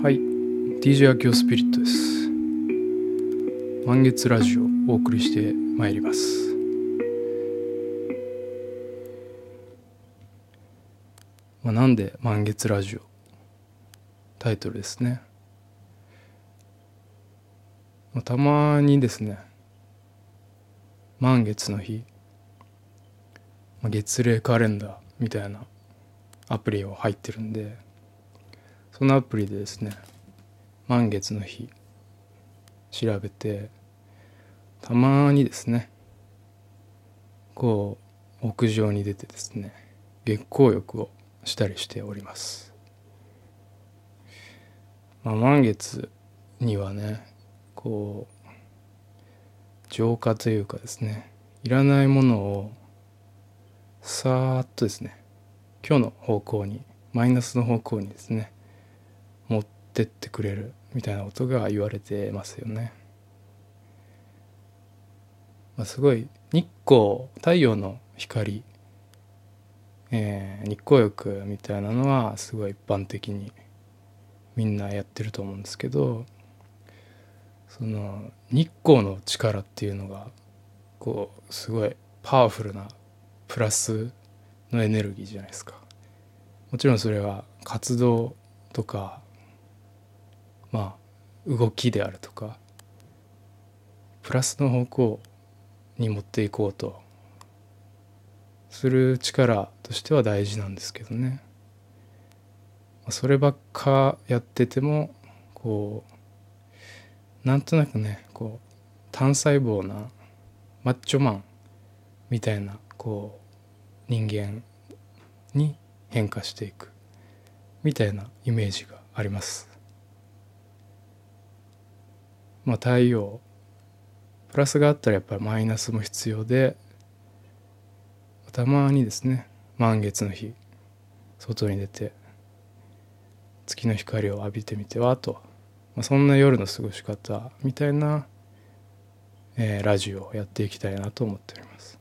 はい。DJ アキオスピリットです。満月ラジオお送りしてまいります。まあ、なんで満月ラジオ？タイトルですね、まあ、たまにですね。満月の日、まあ、月齢カレンダーみたいなアプリを入ってるんで。そのアプリでですね満月の日調べてたまにですねこう屋上に出てですね月光浴をしたりしております、まあ、満月にはねこう浄化というかですねいらないものをさーっとですね今日の方向にマイナスの方向にですねってってくれるみたいなことが言われてますよね。まあ、すごい日光太陽の光、えー、日光浴みたいなのはすごい一般的にみんなやってると思うんですけどその日光の力っていうのがこうすごいパワフルなプラスのエネルギーじゃないですか。もちろんそれは活動とかまあ動きであるとかプラスの方向に持っていこうとする力としては大事なんですけどね。そればっかやっててもこうなんとなくねこう単細胞なマッチョマンみたいなこう人間に変化していくみたいなイメージがあります。まあ、太陽。プラスがあったらやっぱりマイナスも必要でたまにですね満月の日。外に出て月の光を浴びてみてはと、まあ、そんな夜の過ごし方みたいな、えー、ラジオをやっていきたいなと思っております。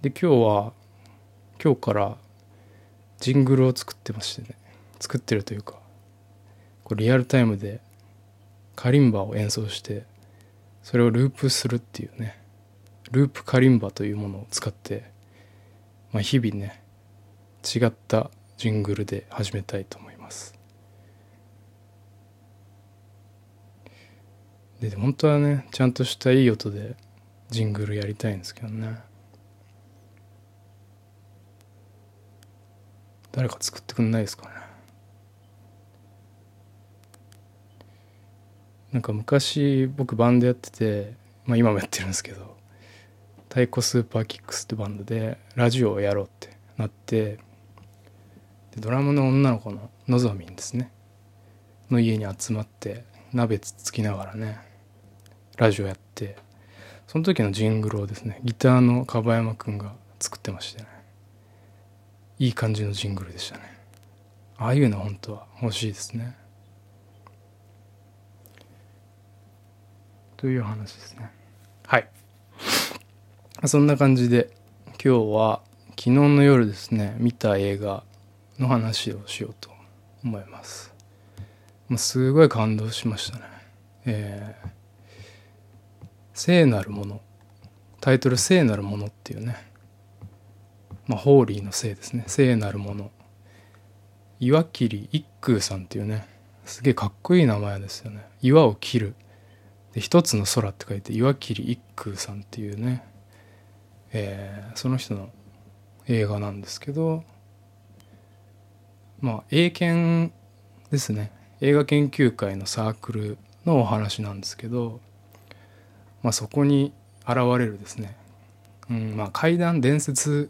で今日は今日からジングルを作ってましてね。作ってるというかこうリアルタイムでカリンバを演奏してそれをループするっていうねループカリンバというものを使って、まあ、日々ね違ったジングルで始めたいと思います。で本当はねちゃんとしたいい音でジングルやりたいんですけどね。誰か作ってくんないですかね。なんか昔僕バンドやってて、まあ、今もやってるんですけど太鼓スーパーキックスってバンドでラジオをやろうってなってでドラムの女の子ののぞみんですね。の家に集まって鍋つつきながらねラジオやってその時のジングルをですねギターの樺山くんが作ってましてね。いい感じのジングルでしたね。ああいうの本当は欲しいですね。という話ですね。はい。そんな感じで今日は昨日の夜ですね見た映画の話をしようと思います。すごい感動しましたね。えー、聖なるもの。タイトル聖なるものっていうね。まあホーリーの聖ですね。聖なるもの。岩切一空さんっていうねすげえかっこいい名前ですよね。岩を切るで一つの空って書いて岩切一空さんっていうね、えー、その人の映画なんですけどまあ英検ですね映画研究会のサークルのお話なんですけど、まあ、そこに現れるですね、うんまあ、怪談伝説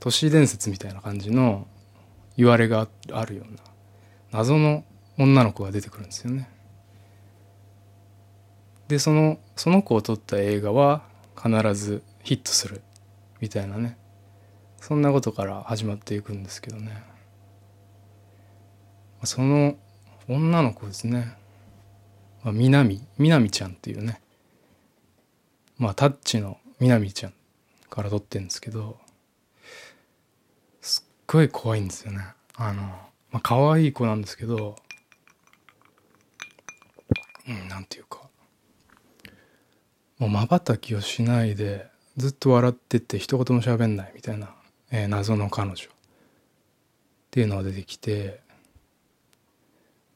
都市伝説みたいな感じの言われがあるような謎の女の子が出てくるんですよね。でそのその子を撮った映画は必ずヒットするみたいなね。そんなことから始まっていくんですけどね。その女の子ですね。みなみみなみちゃんっていうね。まあタッチのみなみちゃんから撮ってるんですけどすっごい怖いんですよね。あの、まあ、可愛い子なんですけど、うん、なんていうか、もう瞬きをしないで、ずっと笑ってて一言も喋んないみたいな、えー、謎の彼女っていうのが出てきて、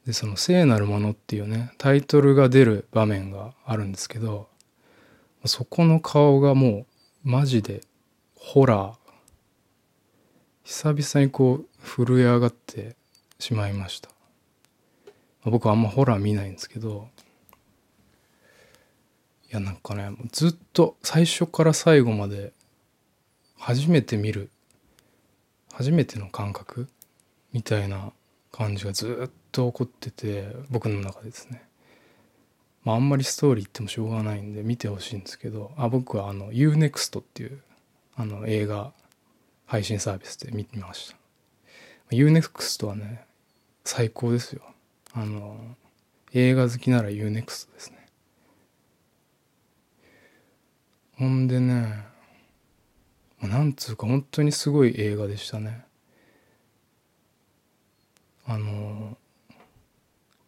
で、その聖なるものっていうね、タイトルが出る場面があるんですけど、そこの顔がもうマジでホラー。久々にこう震え上がってしまいました。僕はあんまホラー見ないんですけど、やなんかね、ずっと最初から最後まで初めて見る、初めての感覚みたいな感じがずっと起こってて、僕の中でですね。まああんまりストーリー言ってもしょうがないんで見てほしいんですけど、あ、僕はあの UNEXT っていうあの映画配信サービスで見てみました。UNEXT はね、最高ですよ。あの、映画好きなら UNEXT ですね。ほんでね、なんつうか本当にすごい映画でしたね。あの、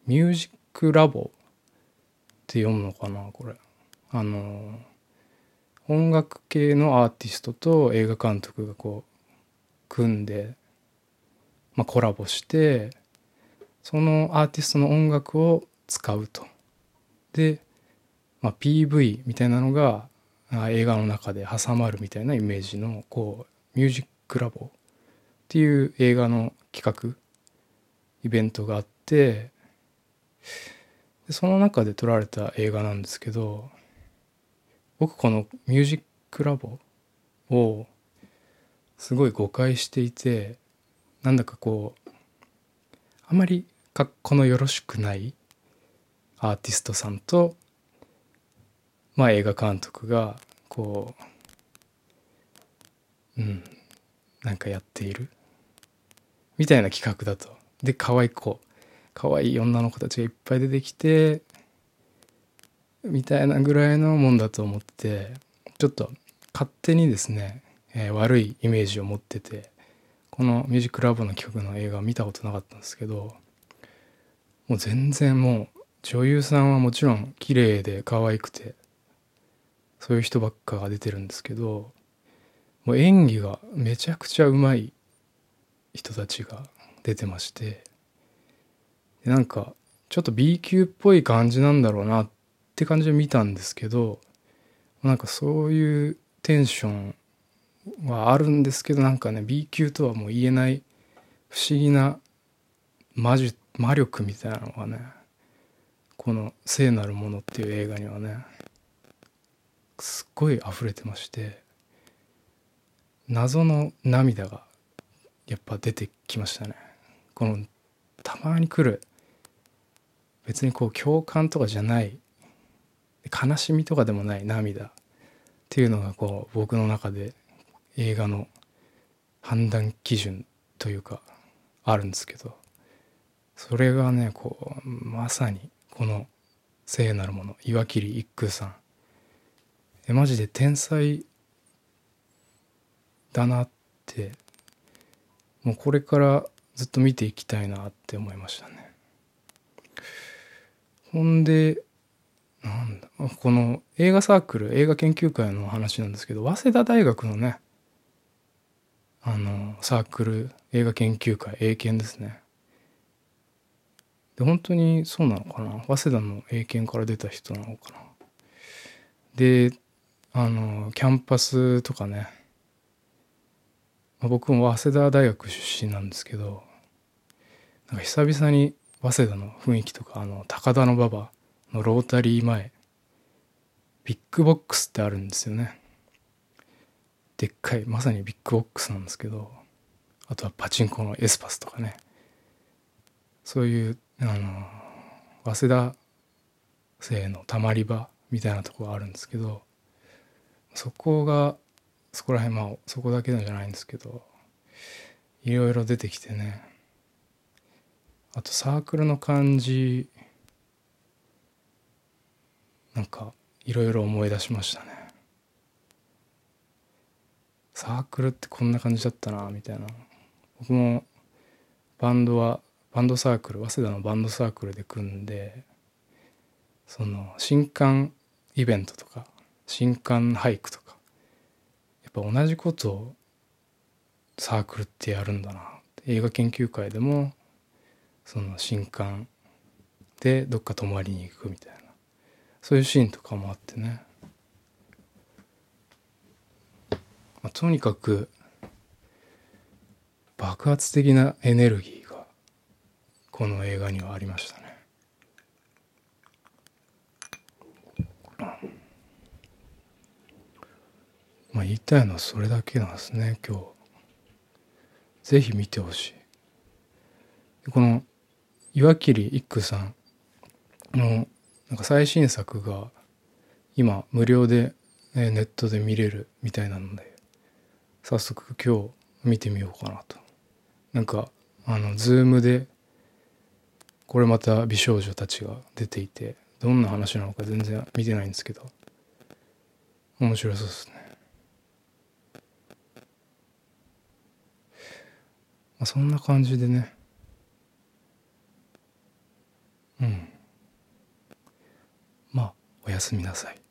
ミュージックラボって読むのかな、これ。あの、音楽系のアーティストと映画監督がこう、組んでまあ、コラボしてそのアーティストの音楽を使うと。で、まあ、PV みたいなのが映画の中で挟まるみたいなイメージのこうミュージックラボっていう映画の企画イベントがあってでその中で撮られた映画なんですけど僕このミュージックラボをすごい誤解していてなんだかこうあまり格好のよろしくないアーティストさんとまあ映画監督がこううんなんかやっている。みたいな企画だと。で可愛い子。可愛い女の子たちがいっぱい出てきてみたいなぐらいのもんだと思ってちょっと勝手にですね、えー、悪いイメージを持っててこのミュージックラボの曲の映画見たことなかったんですけどもう全然もう女優さんはもちろん綺麗で可愛くてそういう人ばっかが出てるんですけどもう演技がめちゃくちゃうまい人たちが出てましてなんかちょっと B 級っぽい感じなんだろうなって感じで見たんですけどなんかそういうテンションはあるんですけどなんかね B 級とはもう言えない不思議な魔術魔力みたいなのがねこの「聖なるもの」っていう映画にはね。すっごい溢れてまして謎の涙がやっぱ出てきましたね。このたまに来る別にこう共感とかじゃない悲しみとかでもない涙っていうのがこう僕の中で映画の判断基準というかあるんですけどそれがねこうまさにこの聖なるもの岩切一空さんえマジで天才だなってもうこれからずっと見ていきたいなって思いましたね。ほんでなんだこの映画サークル映画研究会の話なんですけど早稲田大学のねあのサークル映画研究会英検ですね。で本当にそうなのかな？早稲田の英検から出た人なのかな？であのキャンパスとかね、まあ、僕も早稲田大学出身なんですけどなんか久々に早稲田の雰囲気とかあの高田馬場のロータリー前ビッグボックスってあるんですよね。でっかいまさにビッグボックスなんですけどあとはパチンコのエスパスとかね。そういうあの早稲田生のたまり場みたいなとこがあるんですけどそこがそこら辺まあそこだけなんじゃないんですけどいろいろ出てきてね。あとサークルの感じなんかいろいろ思い出しましたね。サークルってこんな感じだったなみたいな。僕もバンドはバンドサークル早稲田のバンドサークルで組んでその新刊イベントとか新刊俳句とかやっぱ同じことをサークルってやるんだな映画研究会でもその新刊でどっか泊まりに行くみたいな。そういうシーンとかもあってね、まあ、とにかく爆発的なエネルギーがこの映画にはありましたね。まあ言いたいのはそれだけなんですね今日。ぜひ見てほしい。この岩切一休さんのなんか最新作が今無料でネットで見れるみたいなので早速今日見てみようかなと。なんかあのズームでこれまた美少女たちが出ていてどんな話なのか全然見てないんですけど面白そうですねまあ、そんな感じでね。うん。まあおやすみなさい。